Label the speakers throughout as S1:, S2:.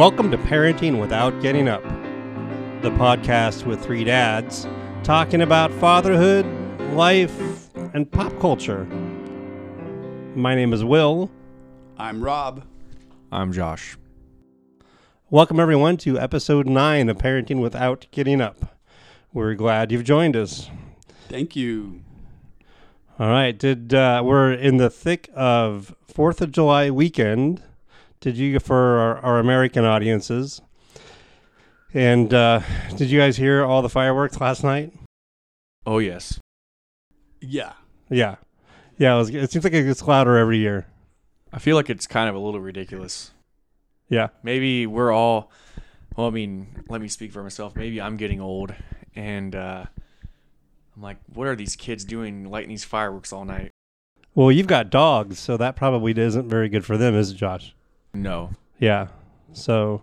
S1: Welcome to Parenting Without Getting Up, the podcast with three dads talking about fatherhood, life, and pop culture. My name is Will.
S2: I'm Rob.
S3: I'm Josh.
S1: Welcome, everyone, to episode nine of Parenting Without Getting Up. We're glad you've joined us.
S2: Thank you.
S1: All right, did uh, we're in the thick of Fourth of July weekend. Did you for our, our American audiences? And uh, did you guys hear all the fireworks last night?
S3: Oh yes.
S2: Yeah.
S1: Yeah, yeah. It, was, it seems like it gets louder every year.
S3: I feel like it's kind of a little ridiculous.
S1: Yeah,
S3: Maybe we're all well, I mean, let me speak for myself. Maybe I'm getting old and uh I'm like, what are these kids doing lighting these fireworks all night?
S1: Well, you've got dogs, so that probably isn't very good for them, is it, Josh?
S3: No.
S1: Yeah. So,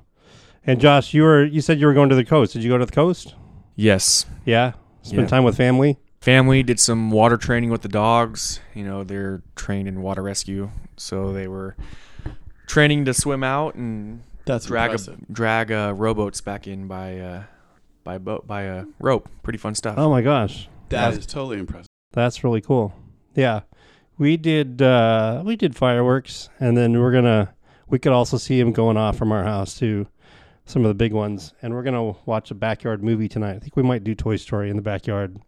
S1: and Josh, you were you said you were going to the coast. Did you go to the coast?
S3: Yes.
S1: Yeah. Spend
S3: Yeah.
S1: time with family.
S3: Family did some water training with the dogs. You know, they're trained in water rescue, so they were training to swim out and
S2: That's
S3: drag a,
S2: impressive.
S3: drag uh, rowboats back in by uh, by boat by a rope. Pretty fun stuff.
S1: Oh my gosh,
S2: That is totally impressive.
S1: that's really cool. Yeah, we did uh, we did fireworks, and then we're gonna we could also see him going off from our house to Some of the big ones, and we're gonna watch a backyard movie tonight. I think we might do Toy Story in the backyard.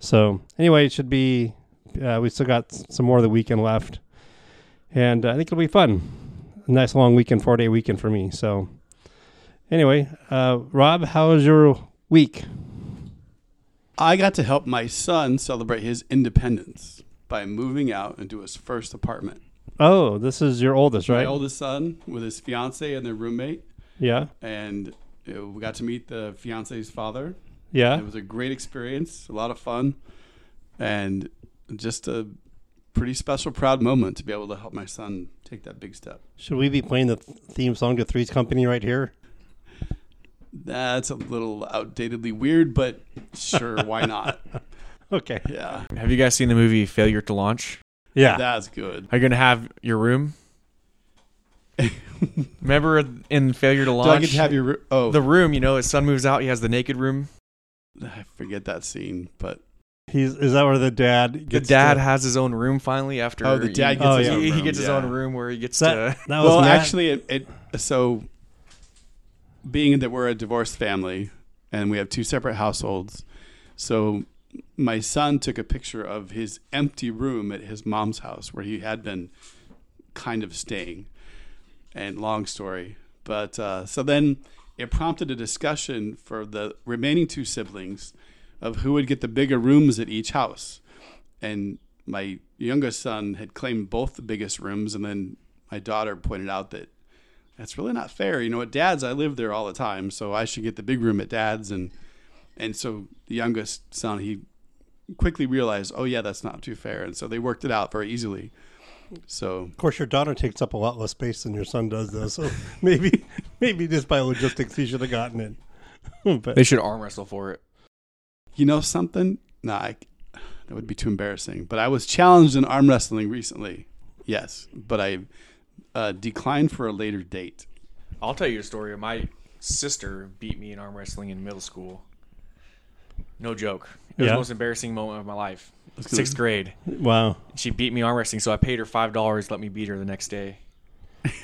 S1: So anyway, it should be. Uh, we still got some more of the weekend left, and I think it'll be fun. A nice long weekend, four day weekend for me. So anyway, uh, Rob, how was your week?
S2: I got to help my son celebrate his independence by moving out into his first apartment.
S1: Oh, this is your oldest, right?
S2: My oldest son with his fiance and their roommate,
S1: yeah,
S2: and you know, we got to meet the fiance's father.
S1: yeah.
S2: It was a great experience, a lot of fun, and just a pretty special, proud moment to be able to help my son take that big step.
S1: Should we be playing the theme song to Three's Company right here?
S2: That's a little outdatedly weird, but sure, why not?
S1: Okay.
S2: Yeah,
S3: Have you guys seen the movie Failure to Launch?
S1: Yeah.
S2: that's good.
S3: Are you gonna have your room? Remember in Failure to launch,
S2: Do I
S3: Launch?
S2: get to have your ro- oh?
S3: the room, you know, his son moves out. He has the naked room.
S2: I forget that scene, but
S1: He's is that where the dad
S3: The
S1: gets
S3: dad
S1: to-
S3: has his own room finally after.
S2: Oh, the dad
S3: he,
S2: gets
S1: Oh,
S2: his
S1: yeah.
S2: own
S3: he, he
S2: room,
S3: gets his
S2: yeah.
S3: own room where he gets
S1: that,
S3: to.
S1: that was
S2: well,
S1: Matt-
S2: actually, it, it so being that we're a divorced family and we have two separate households, so my son took a picture of his empty room at his mom's house where he had been kind of staying. And long story, but uh, so then it prompted a discussion for the remaining two siblings of who would get the bigger rooms at each house. And my youngest son had claimed both the biggest rooms, and then my daughter pointed out that that's really not fair. You know, at dad's, I live there all the time, so I should get the big room at dad's. And and so the youngest son, he quickly realized, oh yeah, that's not too fair, and so they worked it out very easily. So
S1: Of course, your daughter takes up a lot less space than your son does, though. So maybe, maybe just by logistics, he should have gotten it. but
S3: They should arm wrestle for it.
S2: you know something? Nah, I, that would be too embarrassing. But I was challenged in arm wrestling recently. Yes, but I uh, declined for a later date.
S3: I'll tell you a story. My sister beat me in arm wrestling in middle school. No joke. It was
S1: Yeah.
S3: the most embarrassing moment of my life.
S2: Let's.
S3: Sixth grade.
S1: wow,
S3: She beat me arm wrestling, so I paid her five dollars. Let me beat her the next day.
S2: she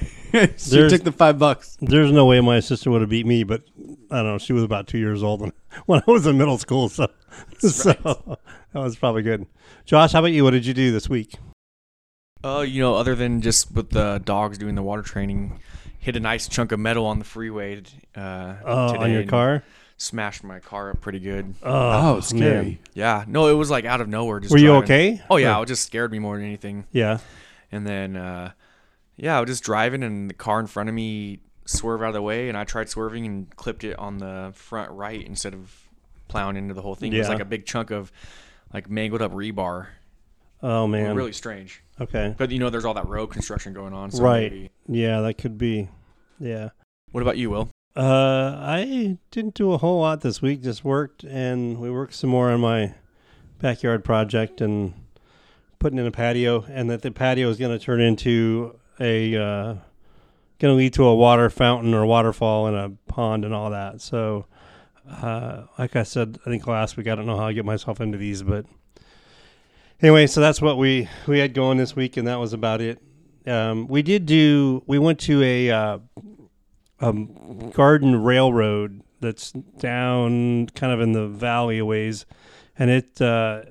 S1: There's-
S2: took the five bucks.
S1: there's no way my sister would have beat me, but I don't know. She was about two years old when, when I was in middle school, so so that was probably good. Josh, how about you? What did you do this week?
S3: Uh, you know, other than just with the dogs doing the water training, hit a nice chunk of metal on the freeway. Uh,
S1: Oh,
S3: today
S1: on your
S3: and
S1: car?
S3: Smashed my car up pretty good.
S2: Oh,
S1: man.
S2: scary.
S3: Yeah, no, it was like out of nowhere. Just
S1: Were you
S3: driving.
S1: okay?
S3: Oh yeah,
S1: Or-
S3: it just scared me more than anything.
S1: yeah.
S3: And then, uh, yeah, I was just driving, and the car in front of me swerved out of the way, and I tried swerving and clipped it on the front right instead of plowing into the whole thing. It was
S1: Yeah.
S3: like a big chunk of like mangled up rebar.
S1: Oh man.
S3: Really strange.
S1: Okay.
S3: But you know, there's all that road construction going on. So
S1: Right.
S3: maybe-
S1: Yeah, that could be. Yeah.
S3: What about you, Will?
S1: Uh, I didn't do a whole lot this week. Just worked, and we worked some more on my backyard project and putting in a patio, and that the patio is going to turn into a uh, going to lead to a water fountain or waterfall and a pond and all that. So, uh, like I said, I think last week I don't know how I get myself into these, but anyway, so that's what we we had going this week, and that was about it. Um, we did do. We went to a uh, um, garden railroad that's down kind of in the valley a ways, and it uh,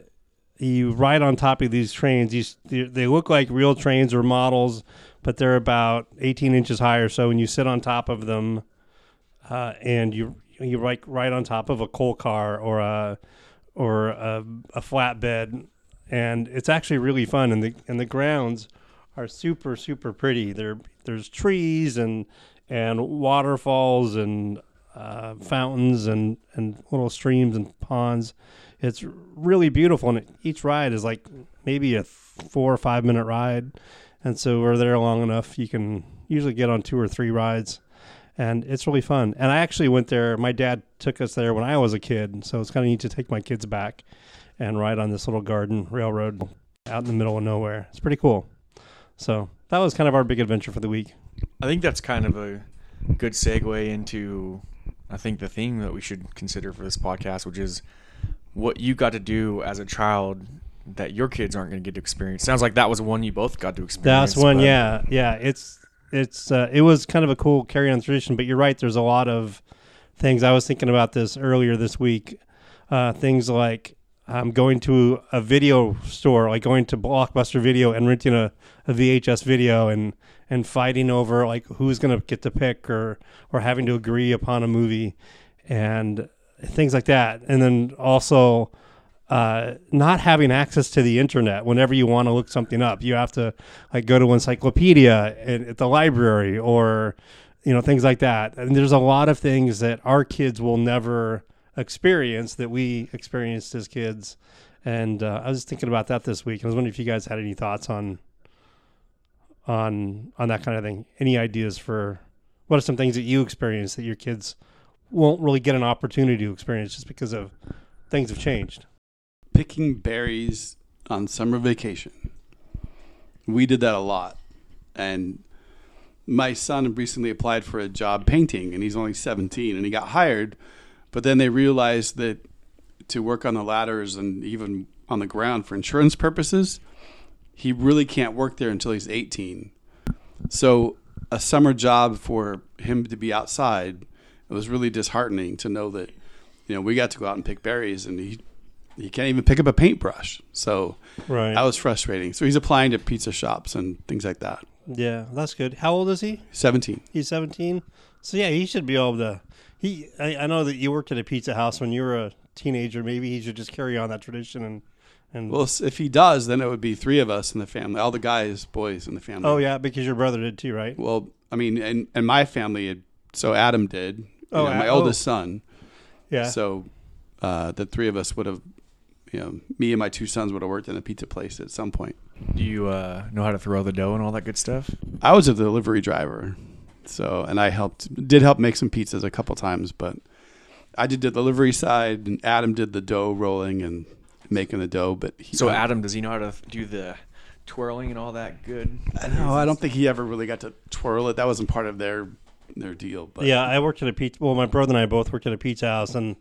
S1: you ride on top of these trains. You, they look like real trains or models, but they're about 18 inches high or so, and you sit on top of them, uh, and you you ride right on top of a coal car or a or a, a flatbed, and it's actually really fun. And the and the grounds are super super pretty. There there's trees and and waterfalls and uh, fountains and and little streams and ponds. It's really beautiful, and each ride is like maybe a four or five minute ride, and so we're there long enough. You can usually get on two or three rides, and it's really fun. And I actually went there. My dad took us there when I was a kid, so it's kind of neat to take my kids back and ride on this little garden railroad out in the middle of nowhere. It's pretty cool. So that was kind of our big adventure for the week.
S3: I think that's kind of a good segue into, I think, the theme that we should consider for this podcast, which is what you got to do as a child that your kids aren't going to get to experience. Sounds like that was one you both got to experience.
S1: That's one, yeah, yeah. It's it's uh, it was kind of a cool carry on tradition, but you're right. There's a lot of things. I was thinking about this earlier this week. Uh, things like um, going to a video store, like going to Blockbuster Video and renting a, a VHS video and and fighting over like who's going to get to pick or or having to agree upon a movie and things like that. And then also uh, not having access to the internet whenever you want to look something up. You have to like go to encyclopedia at, at the library or you know things like that. And there's a lot of things that our kids will never experience that we experienced as kids. And uh, I was thinking about that this week. I was wondering if you guys had any thoughts on on on that kind of thing. Any ideas for what are some things that you experience that your kids won't really get an opportunity to experience just because of things have changed?
S2: Picking berries on summer vacation. We did that a lot. And my son recently applied for a job painting and he's only 17 and he got hired, but then they realized that to work on the ladders and even on the ground for insurance purposes, he really can't work there until he's 18. So a summer job for him to be outside, it was really disheartening to know that, you know, we got to go out and pick berries and he he can't even pick up a paintbrush. So
S1: right.
S2: that was frustrating. So he's applying to pizza shops and things like that.
S1: Yeah, that's good. How old is he?
S2: 17.
S1: He's 17. So yeah, he should be able to he I, I know that you worked at a pizza house when you were a teenager. Maybe he should just carry on that tradition and and
S2: well, if he does, then it would be three of us in the family, all the guys, boys in the family.
S1: Oh yeah, because your brother did too, right?
S2: Well, I mean, and and my family, so Adam did.
S1: Oh,
S2: know, my
S1: oh.
S2: oldest son.
S1: Yeah.
S2: So uh, the three of us would have, you know, me and my two sons would have worked in a pizza place at some point.
S3: Do you uh, know how to throw the dough and all that good stuff?
S2: I was a delivery driver, so and I helped did help make some pizzas a couple times, but I did the delivery side, and Adam did the dough rolling and making the dough. But he,
S3: So Adam, does he know how to do the twirling and all that good?
S2: no, I don't think he ever really got to twirl it. That wasn't part of their their deal. But
S1: yeah, I worked at a pizza. Well, my brother and I both worked at a pizza house, and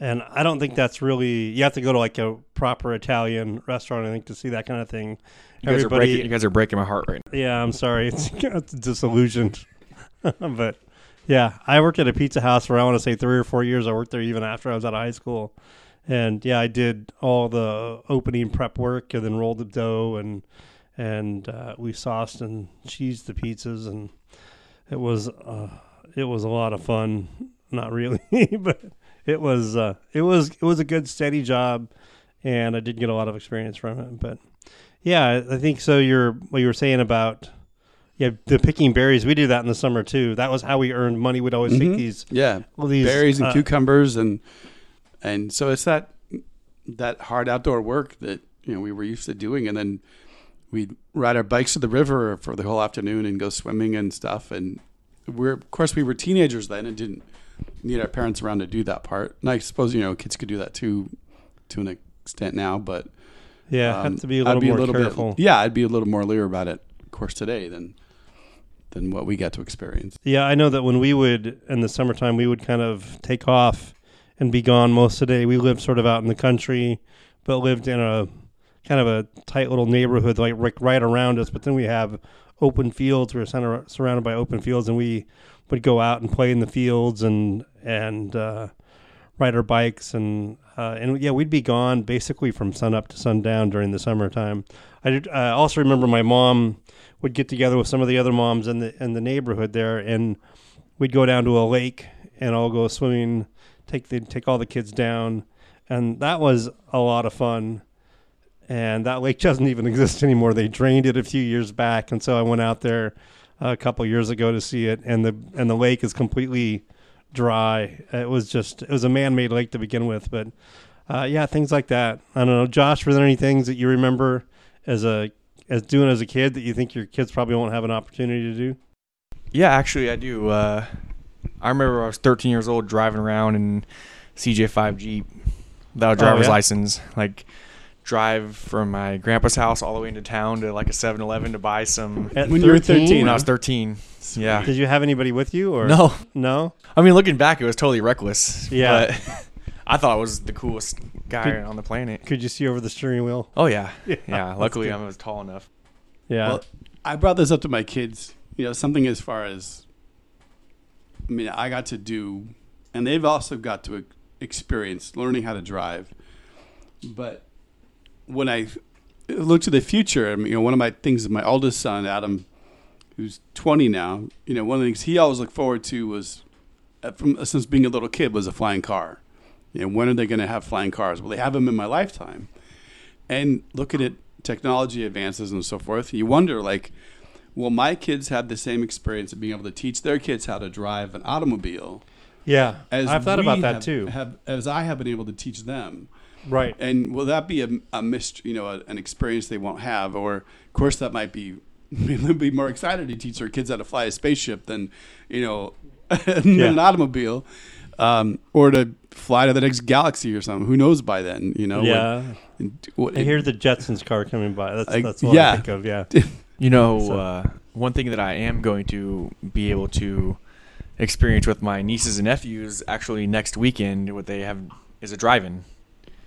S1: and I don't think that's really. You have to go to like a proper Italian restaurant, I think, to see that kind of thing.
S3: You guys, are breaking, you guys are breaking my heart right now.
S1: Yeah, I'm sorry. It's, it's disillusioned. but yeah, I worked at a pizza house for I want to say three or four years. I worked there even after I was out of high school. And yeah, I did all the opening prep work and then rolled the dough and and uh, we sauced and cheesed the pizzas and it was uh, it was a lot of fun. Not really, but it was uh, it was it was a good steady job, and I did get a lot of experience from it. But yeah, I think so. You're what you were saying about yeah the picking berries. We do that in the summer too. That was how we earned money. We'd always
S2: Mhm.
S1: pick these
S2: yeah,
S1: all these
S2: berries and
S1: uh,
S2: cucumbers and and so it's that that hard outdoor work that you know we were used to doing and then we'd ride our bikes to the river for the whole afternoon and go swimming and stuff and we're of course we were teenagers then and didn't need our parents around to do that part and I suppose you know kids could do that too to an extent now but
S1: Yeah,
S2: um,
S1: have to be a
S2: I'd
S1: little more
S2: bit-
S1: careful.
S2: yeah I'd be a little more leery about it of course today than than what we got to experience.
S1: Yeah, I know that when we would in the summertime, we would kind of take off and be gone most of the day. We lived sort of out in the country, but lived in a kind of a tight little neighborhood, like right- around us. But then we have open fields. We were surrounded by open fields, and we would go out and play in the fields and and uh, ride our bikes and uh, and yeah, we'd be gone basically from sun up to sundown during the summertime. I did, I also remember my mom would get together with some of the other moms in the in the neighborhood there, and we'd go down to a lake and all go swimming. Take the take all the kids down, and that was a lot of fun. And that lake doesn't even exist anymore. They drained it a few years back, and so I went out there a couple years ago to see it, and the and the lake is completely dry. It was just it was a man-made lake to begin with, but uh, yeah, things like that. I don't know, Josh. Were there any things that you remember as a as doing as a kid that you think your kids probably won't have an opportunity to do?
S3: Yeah, actually, I do. Uh, I remember I was 13 years old driving around in CJ5 Jeep without a oh, driver's
S1: yeah?
S3: license. Like, drive from my grandpa's house all the way into town to like a 7 Eleven to buy some.
S1: At
S2: When you were 13,
S3: When I was 13. Yeah.
S1: Did you have anybody with you or
S3: No.
S1: No.
S3: I mean, looking back, it was totally reckless.
S1: Yeah.
S3: But I thought I was the coolest guy
S1: Could-
S3: on the planet.
S1: Could you see over the steering wheel?
S3: Oh, yeah.
S1: Yeah,
S3: Yeah. luckily,
S1: good.
S3: I was tall enough.
S1: Yeah.
S2: Well, I brought this up to my kids. You know, something as far as, I mean, I got to do, and they've also got to experience learning how to drive. But when I look to the future, I mean, you know, one of my things, is my oldest son, Adam, who's 20 now, you know, one of the things he always looked forward to was, uh, from since being a little kid, was a flying car. You know, when are they going to have flying cars? Well, they have them in my lifetime. And looking at technology advances and so forth, you wonder, like, will my kids have the same experience of being able to teach their kids how to drive an automobile
S1: yeah.
S2: as
S1: I've thought about that
S2: have-
S1: too.
S2: Have, as I have been able to teach them?
S1: right.
S2: And will that be a, a missed, you know, a, an experience they won't have? Or, of course, that might be they'll be more excited to teach their kids how to fly a spaceship than, you know,
S1: Yeah.
S2: an automobile, um, or to fly to the next galaxy or something. Who knows by then? You know.
S1: yeah.
S2: When,
S1: I hear the Jetsons car coming by. That's
S2: I-
S1: that's what
S2: yeah.
S1: I think of. Yeah.
S3: You know,
S1: So-
S3: uh, one thing that I am going to be able to experience with my nieces and nephews actually next weekend, what they have is a drive-in.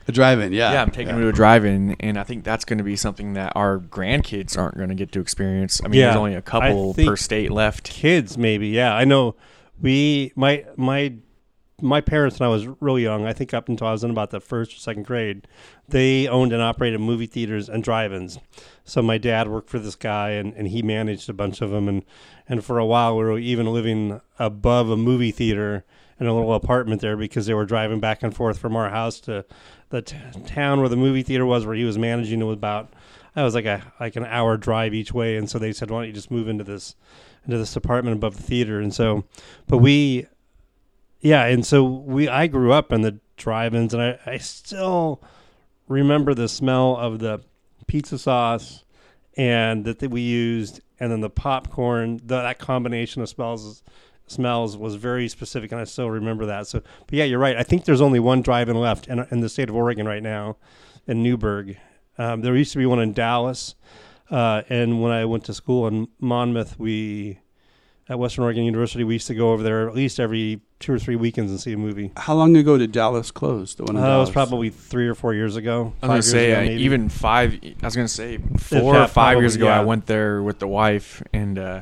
S2: a drive-in. Yeah.
S3: Yeah, I'm taking them to a drive-in, and I think that's going to be something that our grandkids aren't going to get to experience. I mean,
S1: Yeah,
S3: there's only a couple per state left.
S1: Kids, maybe. Yeah. I know. We my my my parents and I was real young. I think up until I was in about the first or second grade, they owned and operated movie theaters and drive-ins. So my dad worked for this guy, and, and he managed a bunch of them. And and for a while, we were even living above a movie theater in a little apartment there because they were driving back and forth from our house to the t- town where the movie theater was, where he was managing. It was about I was like a like an hour drive each way. And so they said, "Why don't you just move into this into this apartment above the theater?" And so, but we yeah, and so we I grew up in the drive-ins, and I, I still remember the smell of the pizza sauce and that, that we used, and then the popcorn. The, that combination of smells smells was very specific, and I still remember that. So, but yeah, you're right. I think there's only one drive-in left in, in the state of Oregon right now, in Newberg. Um, there used to be one in Dallas, uh, and when I went to school in Monmouth, we at Western Oregon University, we used to go over there at least every two or three weekends and see a movie.
S2: How long ago did Dallas close? The one in
S1: Uh, that was probably three or four years ago.
S3: I was gonna say
S1: ago,
S3: uh, even five. I was gonna say four
S1: Yeah,
S3: or five years
S1: probably,
S3: ago, I went there with the wife, and uh,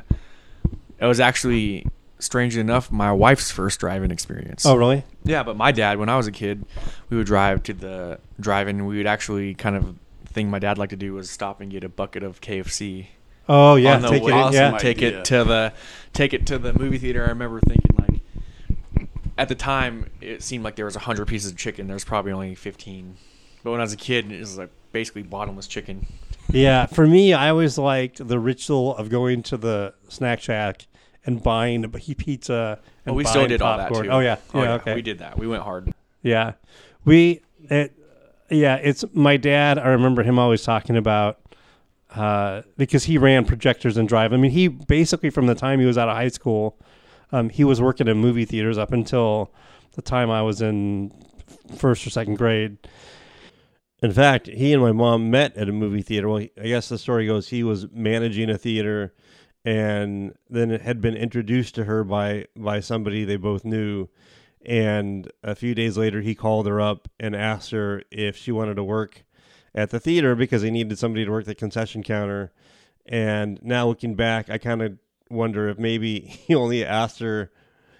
S3: it was actually strangely enough my wife's first driving experience.
S1: Oh, really?
S3: Yeah, but my dad, when I was a kid, we would drive to the drive-in. We would actually kind of thing my dad liked to do was stop and get a bucket of KFC.
S1: Oh, yeah.
S3: on the
S1: Take it.
S2: awesome
S1: yeah.
S2: idea.
S3: take it to the take it to the movie theater. I remember thinking like, at the time, it seemed like there was hundred pieces of chicken. There's probably only fifteen. But when I was a kid, it was like basically bottomless chicken.
S1: Yeah. For me, I always liked the ritual of going to the snack shack and buying a p- pizza. And
S3: Well, we still
S1: buying
S3: did all that
S1: popcorn.
S3: too.
S1: Oh, yeah.
S3: Oh,
S1: yeah. Okay.
S3: We did that. We went hard.
S1: Yeah, we it yeah. It's my dad. I remember him always talking about uh, because he ran projectors and drive. I mean, he basically from the time he was out of high school, um, he was working in movie theaters up until the time I was in first or second grade. In fact, he and my mom met at a movie theater. Well, I guess the story goes he was managing a theater, and then had been introduced to her by by somebody they both knew. And a few days later, he called her up and asked her if she wanted to work at the theater because he needed somebody to work the concession counter. And now looking back, I kind of wonder if maybe he only asked her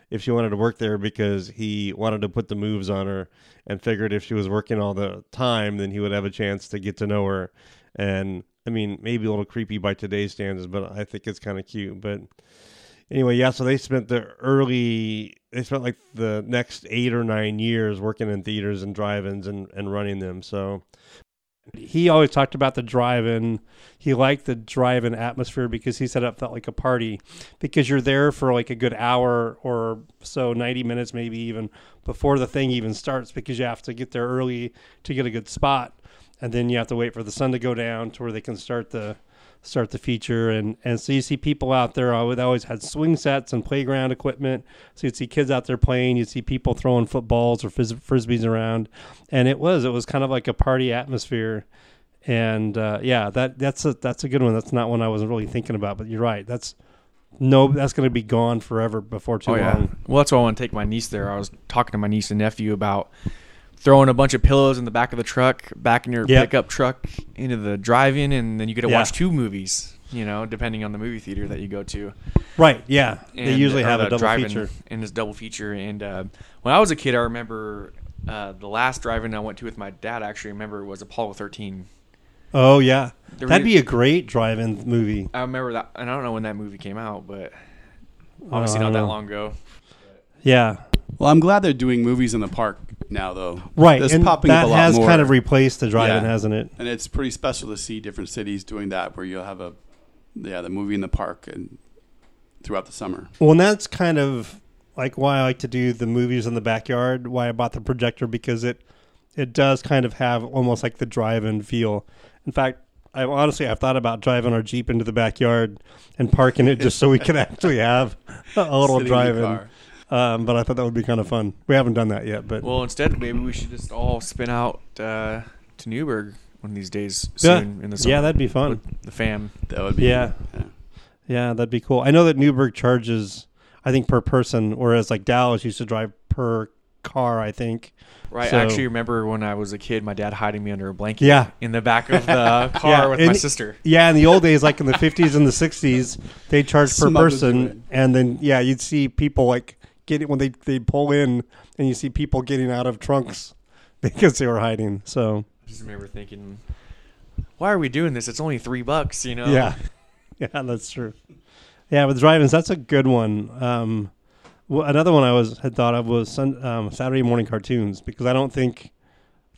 S1: if she wanted to work there because he wanted to put the moves on her and figured if she was working all the time, then he would have a chance to get to know her. And I mean, maybe a little creepy by today's standards, but I think it's kind of cute. But anyway, yeah, so they spent the early, they spent like the next eight or nine years working in theaters and drive ins and, and running them. So he always talked about the drive-in. He liked the drive-in atmosphere because he said it felt like a party because you're there for like a good hour or so, 90 minutes maybe even before the thing even starts because you have to get there early to get a good spot and then you have to wait for the sun to go down to where they can start the start the feature. And and so you see people out there uh, they always had swing sets and playground equipment. So you'd see kids out there playing. You'd see people throwing footballs or fris- frisbees around. And it was it was kind of like a party atmosphere. And uh, yeah that that's a that's a good one. That's not one i was really thinking about but you're right. That's no that's going to be gone forever before too
S3: Oh yeah.
S1: long.
S3: Well, that's why I want to take my niece there. I was talking to my niece and nephew about throwing a bunch of pillows in the back of the truck, back in your
S1: Yep.
S3: pickup truck into the drive-in, and then you get to
S1: Yeah.
S3: watch two movies. You know, depending on the movie theater that you go to.
S1: right yeah they usually have a
S3: the
S1: double
S3: drive-in
S1: feature
S3: in this double feature. And uh, when I was a kid, I remember uh, the last drive-in I went to with my dad. I actually remember was Apollo 13.
S1: oh yeah
S3: The
S1: that'd
S3: re-
S1: be a great drive-in movie
S3: I remember that, and I don't know when that movie came out, but obviously
S1: I
S3: not
S1: don't
S3: that
S1: know.
S3: long ago.
S1: yeah
S2: Well, I'm glad they're doing movies in the park now, though.
S1: Right,
S2: That's
S1: and
S2: popping
S1: that
S2: up a lot
S1: has
S2: more.
S1: kind of replaced the drive-in,
S2: Yeah.
S1: hasn't it?
S2: and it's pretty special to see different cities doing that, where you'll have a, yeah, the movie in the park and throughout the summer.
S1: Well, and that's kind of like why I like to do the movies in the backyard. Why I bought the projector because it it does kind of have almost like the drive-in feel. In fact, I honestly I've thought about driving our Jeep into the backyard and parking it just so we can actually have a little
S2: Sitting in the
S1: drive-in.
S2: car.
S1: Um, but I thought that would be kind of fun. We haven't done that yet, but
S3: Well, instead, maybe we should just all spin out uh, to Newberg one of these days soon
S1: yeah,
S3: soon in the summer.
S1: yeah, that'd be fun.
S3: with the fam.
S2: That would be
S1: Yeah.
S2: yeah.
S1: Yeah, that'd be cool. I know that Newberg charges, I think, per person, whereas like Dallas used to drive per car. I think.
S3: Right.
S1: So-
S3: I actually remember when I was a kid, my dad hiding me under a blanket
S1: Yeah.
S3: in the back of the car
S1: Yeah,
S3: with
S1: and-
S3: my sister.
S1: Yeah, in the old days, like in the fifties and the sixties, they charged per person, and then yeah, you'd see people like getting when they they pull in, and you see people getting out of trunks because they were hiding. So
S3: I just remember thinking, why are we doing this? It's only three bucks, you know?
S1: yeah, yeah, that's true. Yeah, with drive-ins, that's a good one. Um, well, another one I was had thought of was sun, um, Saturday morning cartoons because I don't think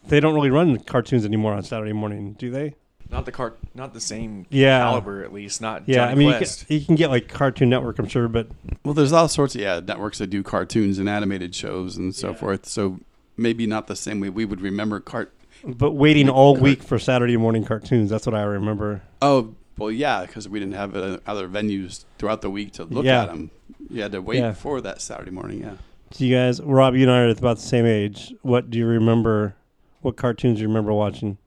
S1: they don't really run cartoons anymore on Saturday morning, do they?
S3: Not the car, not the same
S1: Yeah.
S3: caliber, at least. Not
S1: Yeah,
S3: Johnny
S1: I mean, you can, you can get like Cartoon Network, I'm sure, but
S2: Well, there's all sorts of yeah networks that do cartoons and animated shows and so
S1: Yeah.
S2: forth. So maybe not the same way we would remember cart.
S1: but waiting all week for Saturday morning cartoons. That's what I remember.
S2: Oh, well, yeah, because we didn't have uh, other venues throughout the week to look
S1: Yeah.
S2: at them. You had to wait
S1: Yeah.
S2: for that Saturday morning. Yeah.
S1: Do you guys, Rob, you and I are about the same age. What do you remember? What cartoons do you remember watching?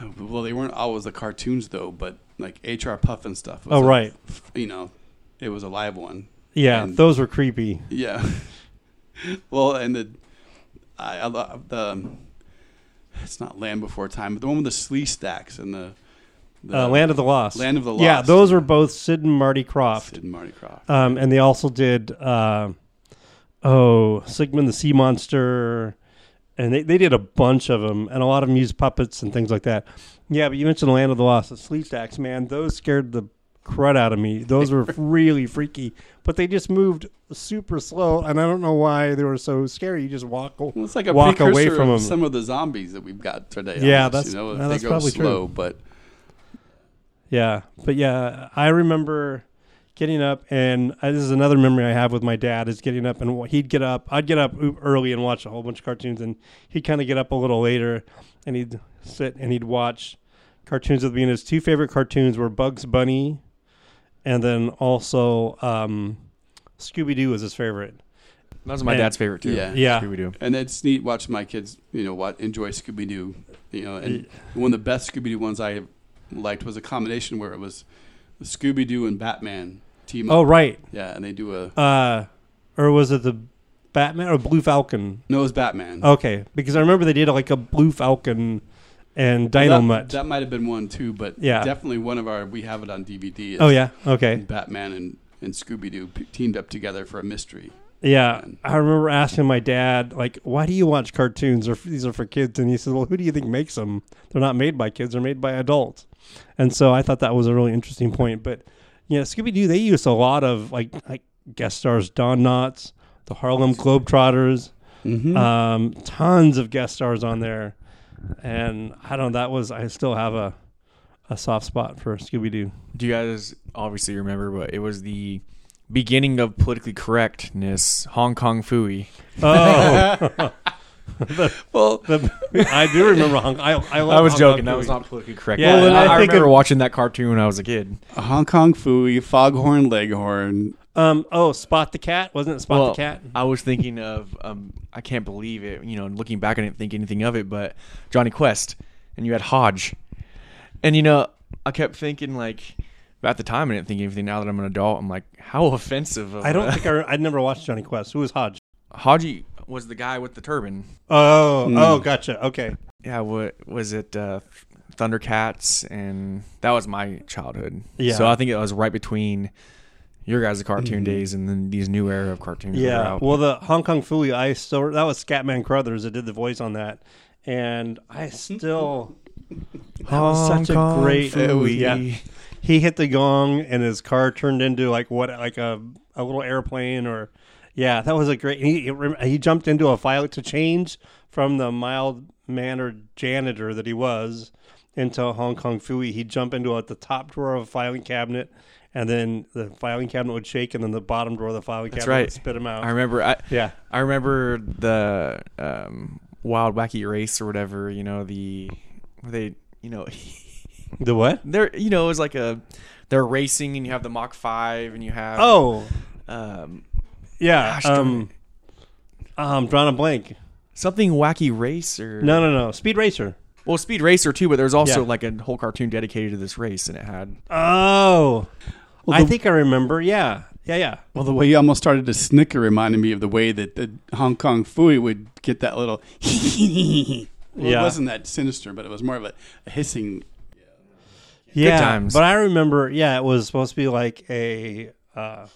S2: Well, they weren't always the cartoons though, but like HR Pufnstuf. was
S1: Oh,
S2: a-
S1: right.
S2: You know, it was a live one.
S1: Yeah,
S2: And-
S1: those were creepy.
S2: Yeah. well, and the I, I love the um, it's not Land Before Time, but the one with the Sleestaks and the, the
S1: Uh, Land of the Lost.
S2: Land of the Lost.
S1: Yeah,
S2: Lost.
S1: those were both Sid and Marty Krofft.
S2: Sid and Marty Krofft.
S1: Um, and they also did, uh, oh, Sigmund the Sea Monster. And they, they did a bunch of them, and a lot of them used puppets and things like that. Yeah, but you mentioned Land of the Lost, the Sleestaks, man. Those scared the crud out of me. Those were really freaky, but they just moved super slow, and I don't know why they were so scary. You just walk.
S2: Well, it's like a
S1: walk away from
S2: of
S1: them.
S2: some of the zombies that we've got today.
S1: Yeah,
S2: almost,
S1: that's-
S2: you know,
S1: no,
S2: they
S1: that's
S2: go
S1: probably true.
S2: slow, but
S1: Yeah, but yeah, I remember getting up, and uh, this is another memory I have with my dad is getting up, and he'd get up. I'd get up early and watch a whole bunch of cartoons, and he'd kind of get up a little later, and he'd sit and he'd watch cartoons with me. And his two favorite cartoons were Bugs Bunny, and then also um, Scooby Doo was his favorite.
S3: That was my
S1: And-
S3: dad's favorite too.
S2: Yeah.
S1: Yeah.
S3: Scooby Doo.
S2: and it's neat watching my kids, you know, what enjoy Scooby Doo. You know, and one of the best Scooby Doo ones I liked was a combination where it was Scooby Doo and Batman team
S1: Oh
S2: up.
S1: right.
S2: Yeah, and they do a
S1: Uh, or was it the Batman or Blue Falcon?
S2: no, it was Batman.
S1: Okay, because I remember they did like a Blue Falcon and Dynomutt.
S2: That, that might have been one too, but
S1: Yeah.
S2: definitely one of our. We have it on DVD. is
S1: oh yeah. Okay.
S2: Batman and and Scooby Doo p- teamed up together for a mystery.
S1: Yeah, I remember asking my dad, like, "Why do you watch cartoons? Or these are for kids?" And he said, "Well, who do you think makes them? They're not made by kids; they're made by adults." And so I thought that was a really interesting point. But yeah, Scooby Doo they used a lot of like like guest stars, Don Knotts, the Harlem Globetrotters,
S2: Mm-hmm.
S1: um, tons of guest stars on there. And I don't. know, That was I still have a a soft spot for Scooby Doo.
S3: Do you guys obviously remember? But it was the beginning of politically correctness. Hong Kong Phooey.
S1: Oh,
S2: well,
S1: I do remember. Hong, I I, love
S3: I was
S1: Hong
S3: joking.
S1: Kong
S3: That was not politically correct.
S1: Yeah,
S3: Well,
S1: then
S3: I,
S1: I
S3: I remember
S1: of-
S3: watching that cartoon when I was a kid.
S2: Hong Kong Phooey, Foghorn Leghorn.
S1: Um. Oh, Spot the Cat wasn't it? Spot
S3: Well,
S1: the Cat.
S3: I was thinking of um, I can't believe it. You know, looking back, I didn't think anything of it, but Jonny Quest, and you had Hodge, and you know, I kept thinking like at the time I didn't think anything. Now that I'm an adult, I'm like, how offensive. Of
S1: I don't
S3: a-
S1: think I. I'd never watched Jonny Quest. Who was Hodge?
S3: Hodgie was the guy with the turban.
S1: Oh.
S2: Hmm.
S1: Oh, gotcha. Okay.
S3: Yeah, what was it? Uh, Thundercats, and that was my childhood.
S1: Yeah.
S3: So I think it was right between your guys' cartoon
S2: Mhm.
S3: days and then these new era of cartoons. that are
S1: Yeah.
S3: out.
S1: Well, the Hong Kong Phooey, I still that was Scatman Crothers that did the voice on that, and I still. That was such a
S3: Kong
S1: great.
S3: Phooey.
S1: Yeah. He hit the gong, and his car turned into like what, like a a little airplane, or yeah, that was a great. He he jumped into a file to change from the mild mannered janitor that he was into Hong Kong Phooey. He'd jump into at the top drawer of a filing cabinet. And then the filing cabinet would shake, and then the bottom drawer of the filing
S3: That's
S1: cabinet
S3: right.
S1: would spit him out.
S3: I remember. I
S1: yeah,
S3: I remember the um, Wild Wacky Race or whatever. You know the they you know
S1: the what?
S3: they're you know it was like a they're racing and you have the Mach Five and you have
S1: Oh,
S3: um,
S1: yeah.
S3: Gosh
S1: um, I'm drawing a blank.
S3: something Wacky Race or
S1: No, no, no. Speed Racer.
S3: well Speed Racer too. But there's also
S1: Yeah.
S3: like a whole cartoon dedicated to this race and it had
S1: Oh,
S2: Well,
S1: I
S2: the-
S1: think I remember. Yeah, yeah, yeah.
S2: Well, the way you almost started to snicker reminded me of the way that the Hong Kong Phooey would get that little. well,
S1: Yeah.
S2: It wasn't that sinister, but it was more of a, a hissing.
S1: Yeah,
S3: times.
S1: but I remember. Yeah, it was supposed to be like a uh,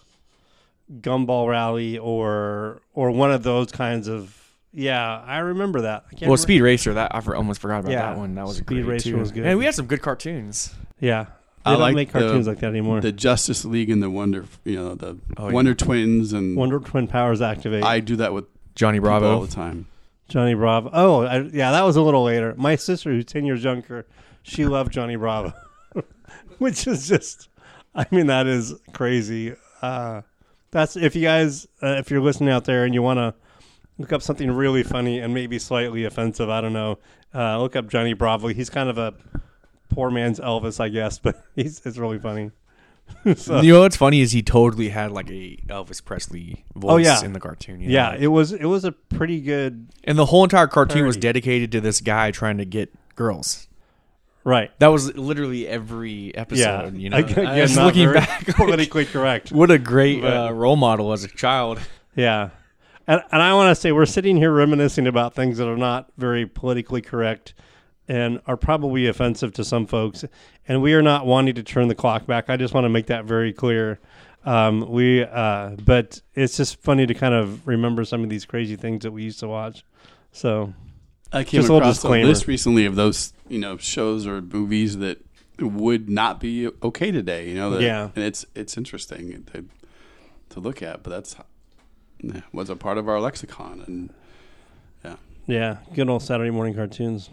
S1: gumball rally or or one of those kinds of. Yeah, I remember that. I can't
S3: well
S1: remember-
S3: Speed Racer that I for, almost forgot about
S1: Yeah.
S3: that one. That was a
S1: Speed
S3: great
S1: Racer
S3: too.
S1: was good.
S3: And we had some good cartoons.
S1: Yeah,
S2: I
S1: don't
S2: like
S1: make
S2: the-
S1: cartoons like that anymore.
S2: The Justice League and the Wonder, you know, the
S3: Oh, yeah.
S2: Wonder Twins, and
S1: Wonder Twin powers activate.
S2: I do that with
S3: Johnny
S2: Bravo all the time.
S1: Johnny Bravo. Oh, I, yeah, that was a little later. My sister, who's ten years younger, she loved Johnny Bravo, which is just, I mean, that is crazy. Uh, that's if you guys, uh, if you're listening out there and you want to look up something really funny and maybe slightly offensive, I don't know, uh, look up Johnny Bravo. He's kind of a poor man's Elvis, I guess, but he's it's really funny. so,
S3: You know what's funny is he totally had like a Elvis Presley voice
S1: Oh, yeah.
S3: in the cartoon. you know?
S1: yeah, it was it was a pretty good
S3: and the whole entire cartoon was dedicated to this guy trying to get girls.
S1: Right.
S3: That was literally every episode.
S1: Yeah,
S3: you know. I was
S1: not
S3: looking back,
S1: politically correct.
S3: what a great uh, role model as a child.
S1: Yeah. And, and I want to say we're sitting here reminiscing about things that are not very politically correct and are probably offensive to some folks. And we are not wanting to turn the clock back. I just want to make that very clear. Um, we, uh, but it's just funny to kind of remember some of these crazy things that we used to watch. So
S2: I came
S1: Just a little
S2: across a
S1: disclaimer.
S2: list recently of those, you know, shows or movies that would not be okay today. You know, that,
S1: Yeah.
S2: and it's it's interesting to to look at, but that's yeah, was a part of our lexicon, and
S1: yeah, good old Saturday morning cartoons.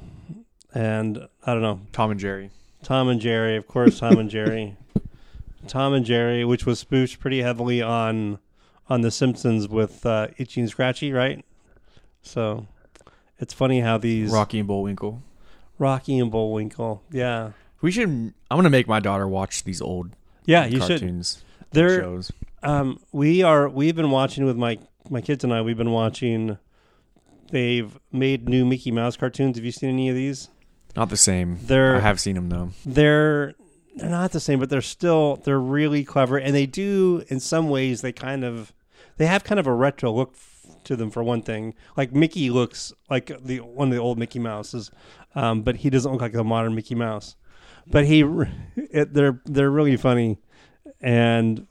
S1: And I don't know,
S3: Tom and Jerry.
S1: Tom and Jerry, of course, Tom and Jerry. Tom and Jerry, which was spoofed pretty heavily on on The Simpsons with uh, Itchy and Scratchy, right? So it's funny how these
S3: Rocky and Bullwinkle.
S1: Rocky and Bullwinkle, yeah,
S3: We should. I'm gonna make my daughter watch these old
S1: yeah, you should.
S3: cartoons
S1: They're
S3: shows.
S1: um, we are we've been watching with my my kids and I. We've been watching. They've made new Mickey Mouse cartoons. Have you seen any of these?
S3: Not the same.
S1: They're
S3: I have seen them though.
S1: they're they're not the same, but they're still they're really clever, and they do in some ways they kind of they have kind of a retro look to them for one thing. Like Mickey looks like the one of the old Mickey Mouses, um, but he doesn't look like the modern Mickey Mouse. But he, it, they're they're really funny, and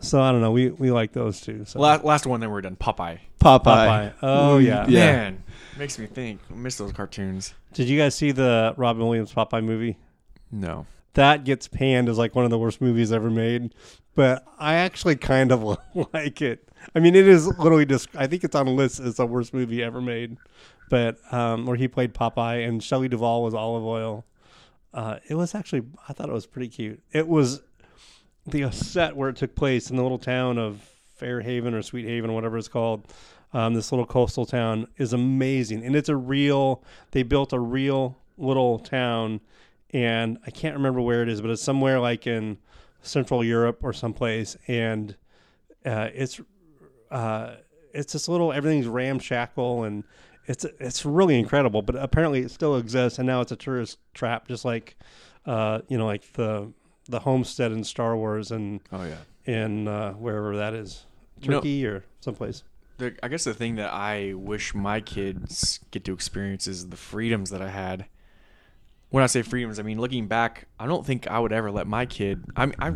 S1: so I don't know. We we like those two. So
S3: La- last one, then we're done. Popeye.
S2: Popeye.
S1: Popeye. Oh yeah.
S2: Yeah.
S3: Man, makes me think. I miss those cartoons.
S1: Did you guys see the Robin Williams Popeye movie?
S3: No.
S1: That gets panned as like one of the worst movies ever made, but I actually kind of like it. I mean, it is literally just. I think it's on a list as the worst movie ever made, but um, where he played Popeye and Shelley Duvall was Olive Oyl. Uh, it was actually. I thought it was pretty cute. It was the set where it took place in the little town of Fairhaven or Sweet Haven, whatever it's called. Um, this little coastal town is amazing, and it's a real. They built a real little town, and I can't remember where it is, but it's somewhere like in Central Europe or someplace, and uh, it's uh, it's this little everything's ramshackle and it's it's really incredible. But apparently, it still exists, and now it's a tourist trap, just like uh, you know, like the the homestead in Star Wars and
S3: Oh yeah.
S1: in uh, wherever that is,
S3: You know-
S1: Turkey or someplace.
S3: The, I guess the thing that I wish my kids get to experience is the freedoms that I had. When I say freedoms, I mean looking back, I don't think I would ever let my kid. I mean, I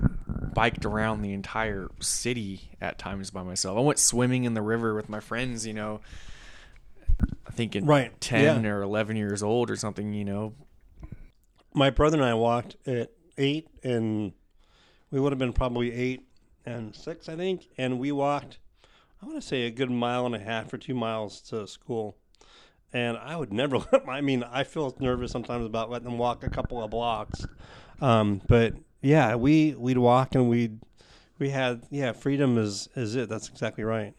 S3: biked around the entire city at times by myself. I went swimming in the river with my friends. You know, I think at
S1: Right,
S3: ten
S1: yeah.
S3: or eleven years old or something. You know,
S1: My brother and I walked at eight, and we would have been probably eight and six, I think. And we walked, I want to say, a good mile and a half or two miles to school. And I would never I mean, I feel nervous sometimes about letting them walk a couple of blocks. Um, but yeah, we, we'd walk and we'd, we had, yeah, freedom is, is it. That's exactly right.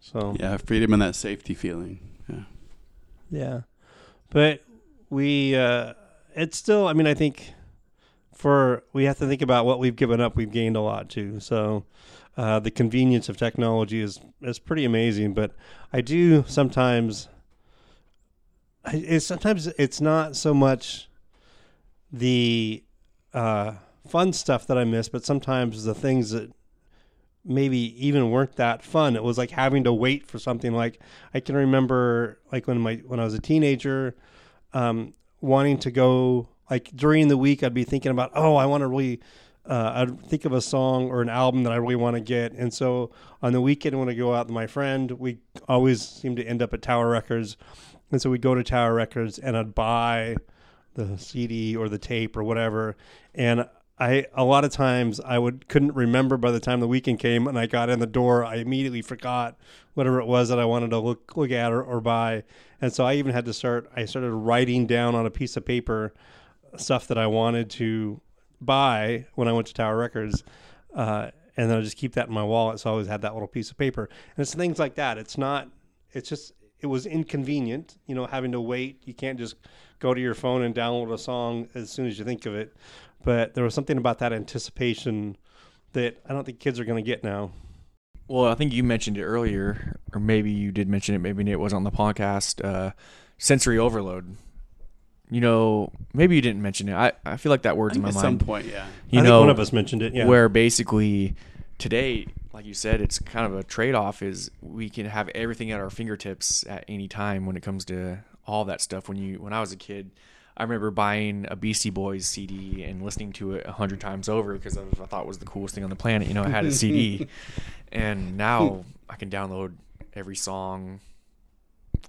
S1: So,
S2: Yeah, freedom and that safety feeling. Yeah.
S1: Yeah. But we uh it's still I mean I think for we have to think about what we've given up, we've gained a lot too. So uh the convenience of technology is is pretty amazing, but I do sometimes it's sometimes it's not so much the uh fun stuff that I miss, but sometimes the things that maybe even weren't that fun. It was like having to wait for something. Like I can remember, like when my when I was a teenager, um, wanting to go. Like during the week, I'd be thinking about, oh, I want to really. Uh, I'd think of a song or an album that I really want to get, and so on the weekend when I go out with my friend, we always seem to end up at Tower Records, and so we'd go to Tower Records and I'd buy the CD or the tape or whatever, and I a lot of times I would couldn't remember by the time the weekend came and I got in the door. I immediately forgot whatever it was that I wanted to look look at or, or buy, and so I even had to start. I started writing down on a piece of paper stuff that I wanted to buy when I went to Tower Records, uh, and then I just keep that in my wallet. So I always had that little piece of paper, and it's things like that. It's not. It's just. It was inconvenient, you know, having to wait. You can't just go to your phone and download a song as soon as you think of it but there was something about that anticipation that I don't think kids are going to get now.
S3: Well, I think you mentioned it earlier, or maybe you did mention it. Maybe it was on the podcast. Uh, sensory overload. You know, maybe you didn't mention it. I, I feel like that
S2: I
S3: word's in
S2: think
S3: my
S2: at some point, yeah.
S3: You
S1: I
S3: know,
S1: think one of us mentioned it. Yeah,
S3: where basically today, like you said, it's kind of a trade off. Is we can have everything at our fingertips at any time when it comes to all that stuff. When you when I was a kid, I remember buying a Beastie Boys CD and listening to it a hundred times over because I thought it was the coolest thing on the planet. You know, I had a CD, and now I can download every song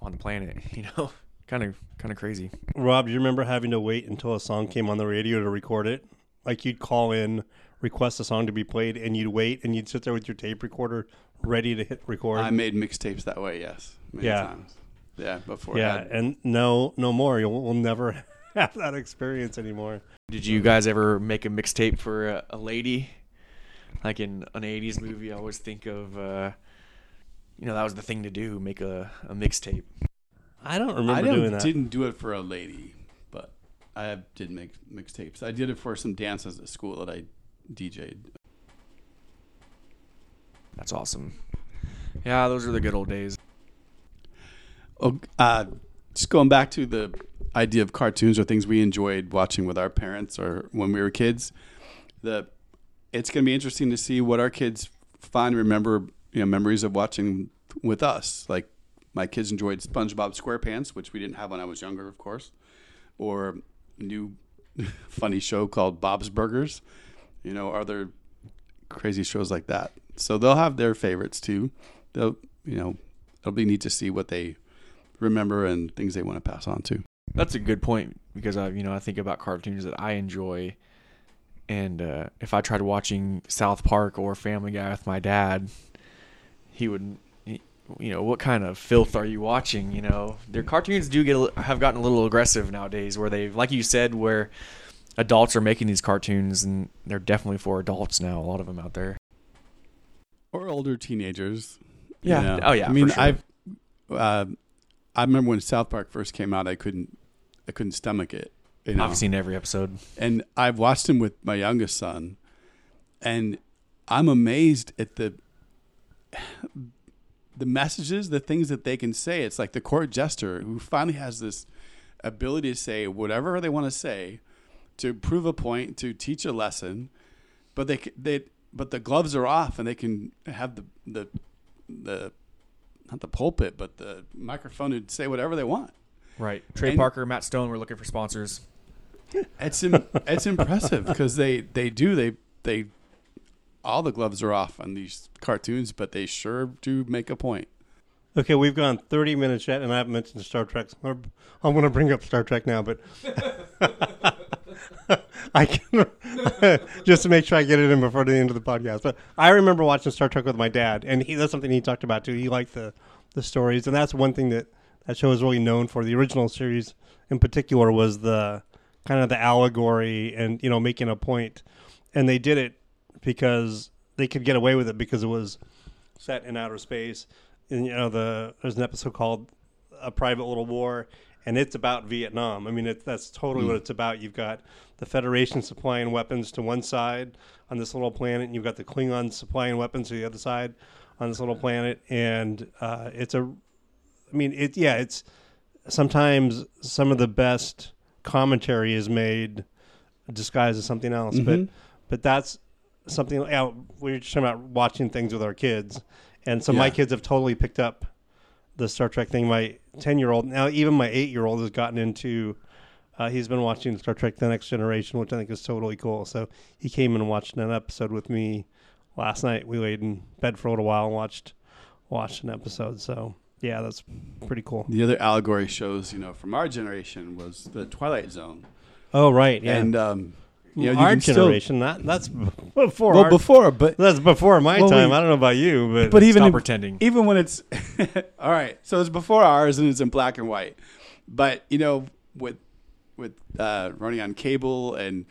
S3: on the planet. You know, kind of kind of crazy.
S1: Rob, do you remember having to wait until a song came on the radio to record it? Like you'd call in, request a song to be played, and you'd wait, and you'd sit there with your tape recorder ready to hit record.
S2: I made mixtapes that way, yes. Many
S1: Yeah.
S2: times. Yeah, before
S1: yeah,
S2: had-
S1: and no, no more. You'll we'll never have that experience anymore.
S3: Did you guys ever make a mixtape for a, a lady? Like in an '80s movie, I always think of, uh, you know, that was the thing to do: make a, a mixtape.
S1: I don't remember
S2: I don't-
S1: doing that.
S2: I didn't do it for a lady, but I did make mixtapes. I did it for some dances at school that I DJ'd.
S3: That's awesome. Yeah, those are the good old days.
S2: Oh, uh, just going back to the idea of cartoons or things we enjoyed watching with our parents or when we were kids, the it's going to be interesting to see what our kids find remember you know memories of watching with us. Like my kids enjoyed SpongeBob SquarePants, which we didn't have when I was younger, of course, or a new funny show called Bob's Burgers. You know, other crazy shows like that. So they'll have their favorites too. They'll you know it'll be neat to see what they remember and things they want to pass on to.
S3: That's a good point because I, you know, I think about cartoons that I enjoy, and uh, if I tried watching South Park or Family Guy with my dad, he would, you know, what kind of filth are you watching? You know, their cartoons do get have gotten a little aggressive nowadays, where they, like you said, where adults are making these cartoons and they're definitely for adults now. A lot of them out there.
S2: Or older teenagers.
S3: Yeah.
S2: you know.
S3: Oh yeah.
S2: I mean,
S3: sure.
S2: I've uh, I remember when South Park first came out, I couldn't I couldn't stomach it. You know?
S3: I've seen every episode.
S2: and I've watched him with my youngest son, and I'm amazed at the the messages, the things that they can say. It's like the court jester who finally has this ability to say whatever they want to say, to prove a point, to teach a lesson, but they they but the gloves are off, and they can have the the the not the pulpit, but the microphone to say whatever they want.
S3: Right. Trey
S2: And-
S3: Parker, Matt Stone. We're looking for sponsors.
S2: It's Im- it's impressive because they they do they they all the gloves are off on these cartoons, but they sure do make a point.
S1: Okay, we've gone 30 minutes yet, and I haven't mentioned Star Trek. So I'm- I'm going to bring up Star Trek now, but I can just to make sure I get it in before the end of the podcast. But I remember watching Star Trek with my dad, and he, that's something he talked about too. He liked the the stories, and that's one thing that that show is really known for. The original series, in particular, was the kind of the allegory and you know making a point, and they did it because they could get away with it because it was set in outer space. And you know, the there's an episode called "A Private Little War," and it's about Vietnam. I mean, it, that's totally what it's about. You've got the Federation supplying weapons to one side on this little planet, and you've got the Klingons supplying weapons to the other side on this little planet, and uh, it's a. I mean, it yeah, it's sometimes some of the best commentary is made disguised as something else, but
S2: Mhm.
S1: but that's something. Yeah, we are just talking about watching things with our kids, and so my kids have totally picked up the Star Trek thing. My ten year old now, even my eight year old has gotten into. Uh, he's been watching Star Trek: The Next Generation, which I think is totally cool. So he came and watched an episode with me last night. We laid in bed for a little while and watched watched an episode. So yeah, that's pretty cool.
S2: The other allegory shows, you know, from our generation was the Twilight Zone,
S1: Oh right, yeah.
S2: and um, you know, you
S1: our
S2: can still-
S1: generation, that that's before.
S2: well
S1: our,
S2: before, but
S1: that's before my
S2: Well,
S1: time.
S2: we-
S1: I don't know about you, but
S2: but even
S3: Stop pretending.
S2: even when it's all right so it's before ours and it's in black and white but you know with with uh running on cable and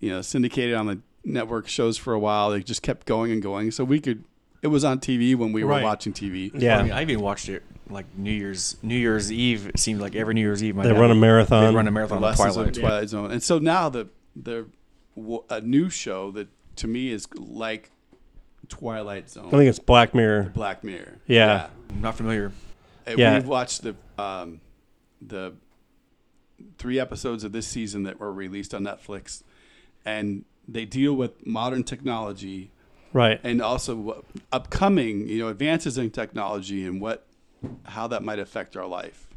S2: you know syndicated on the network shows for a while they just kept going and going so we could it was on tv when we were watching tv
S1: yeah,
S3: I, mean, I even watched it like New Year's New Year's Eve. It seemed like every New Year's Eve. My
S1: they
S3: dad
S1: run a marathon.
S3: They run a
S2: the
S3: marathon on
S2: lessons
S3: Twilight.
S2: of twilight zone and so now the the w- a a new show that to me is like twilight zone
S1: I think it's Black Mirror.
S2: black mirror
S1: Yeah.
S3: I'm not familiar.
S2: And
S1: Yeah.
S2: We've watched the um, the three episodes of this season that were released on Netflix, and they deal with modern technology
S1: Right.
S2: and also what upcoming, you know, advances in technology and what how that might affect our life,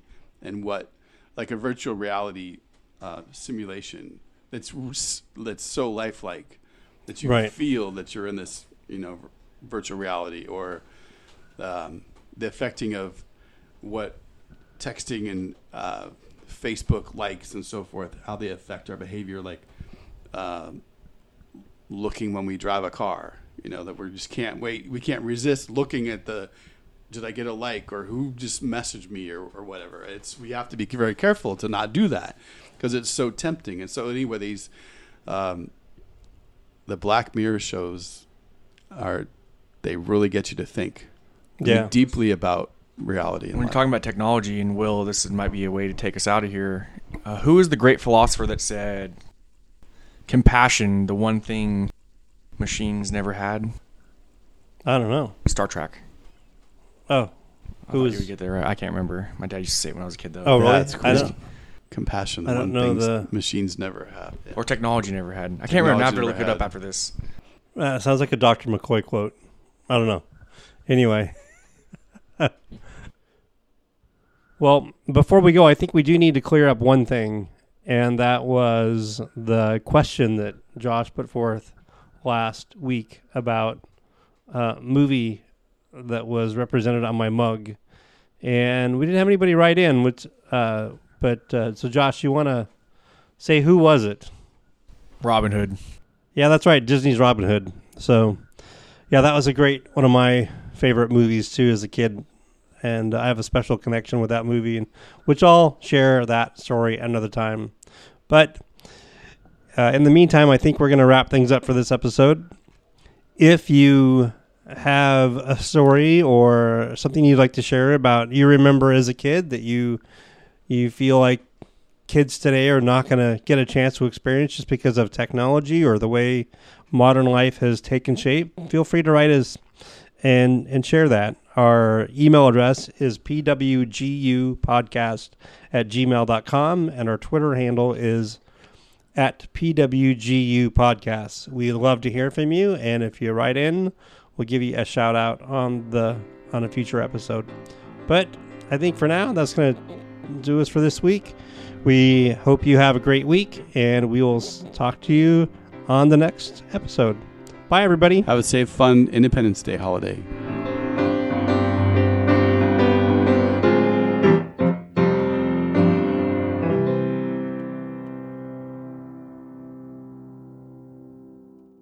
S2: and what like a virtual reality uh, simulation that's that's so lifelike that you
S1: Right.
S2: feel that you're in this, you know, virtual reality or um, the affecting of what texting and uh, Facebook likes and so forth, how they affect our behavior, like um, looking when we drive a car. You know that we just can't wait. We can't resist looking at the. Did I get a like or who just messaged me or, or whatever? It's we have to be very careful to not do that because it's so tempting. And so anyway, these um, the Black Mirror shows are they really get you to think
S1: Yeah.
S2: deeply about reality. And
S3: When you're talking about technology and will, this might be a way to take us out of here. Uh, who is the great philosopher that said, "Compassion, the one thing machines never had"?
S1: I don't know.
S3: Star Trek.
S1: Oh,
S3: I
S1: Who
S3: thought
S1: is-
S3: you would get there? Right? I can't remember. My dad used to say it when I was a kid, though.
S1: oh, really?
S2: That's
S1: I don't-
S2: compassion.
S1: I don't
S2: one
S1: know
S2: things
S1: the-
S2: machines never have. Yeah.
S3: Or technology never had. I can't remember. I have to look
S2: never
S3: it up after this.
S1: Uh, sounds like a Dr. McCoy quote. I don't know. Anyway. well, before we go, I think we do need to clear up one thing, and that was the question that Josh put forth last week about a movie that was represented on my mug. And we didn't have anybody write in, which, uh, but uh, so Josh, you want to say who was it?
S3: Robin Hood.
S1: Yeah, that's right. Disney's Robin Hood. So, yeah, that was a great one of my favorite movies too as a kid, and I have a special connection with that movie, and which I'll share that story another time. But uh, in the meantime, I think we're going to wrap things up for this episode. If you have a story or something you'd like to share about you remember as a kid that you you feel like kids today are not going to get a chance to experience just because of technology or the way modern life has taken shape, feel free to write us and and share that. Our email address is pwgupodcast at gmail.com and our Twitter handle is at pwgu podcasts. We love to hear from you and if you write in, we'll give you a shout out on the on a future episode. But I think for now that's going to do us for this week. We hope you have a great week, and we will talk to you on the next episode. Bye, everybody.
S2: Have a safe, fun Independence Day holiday.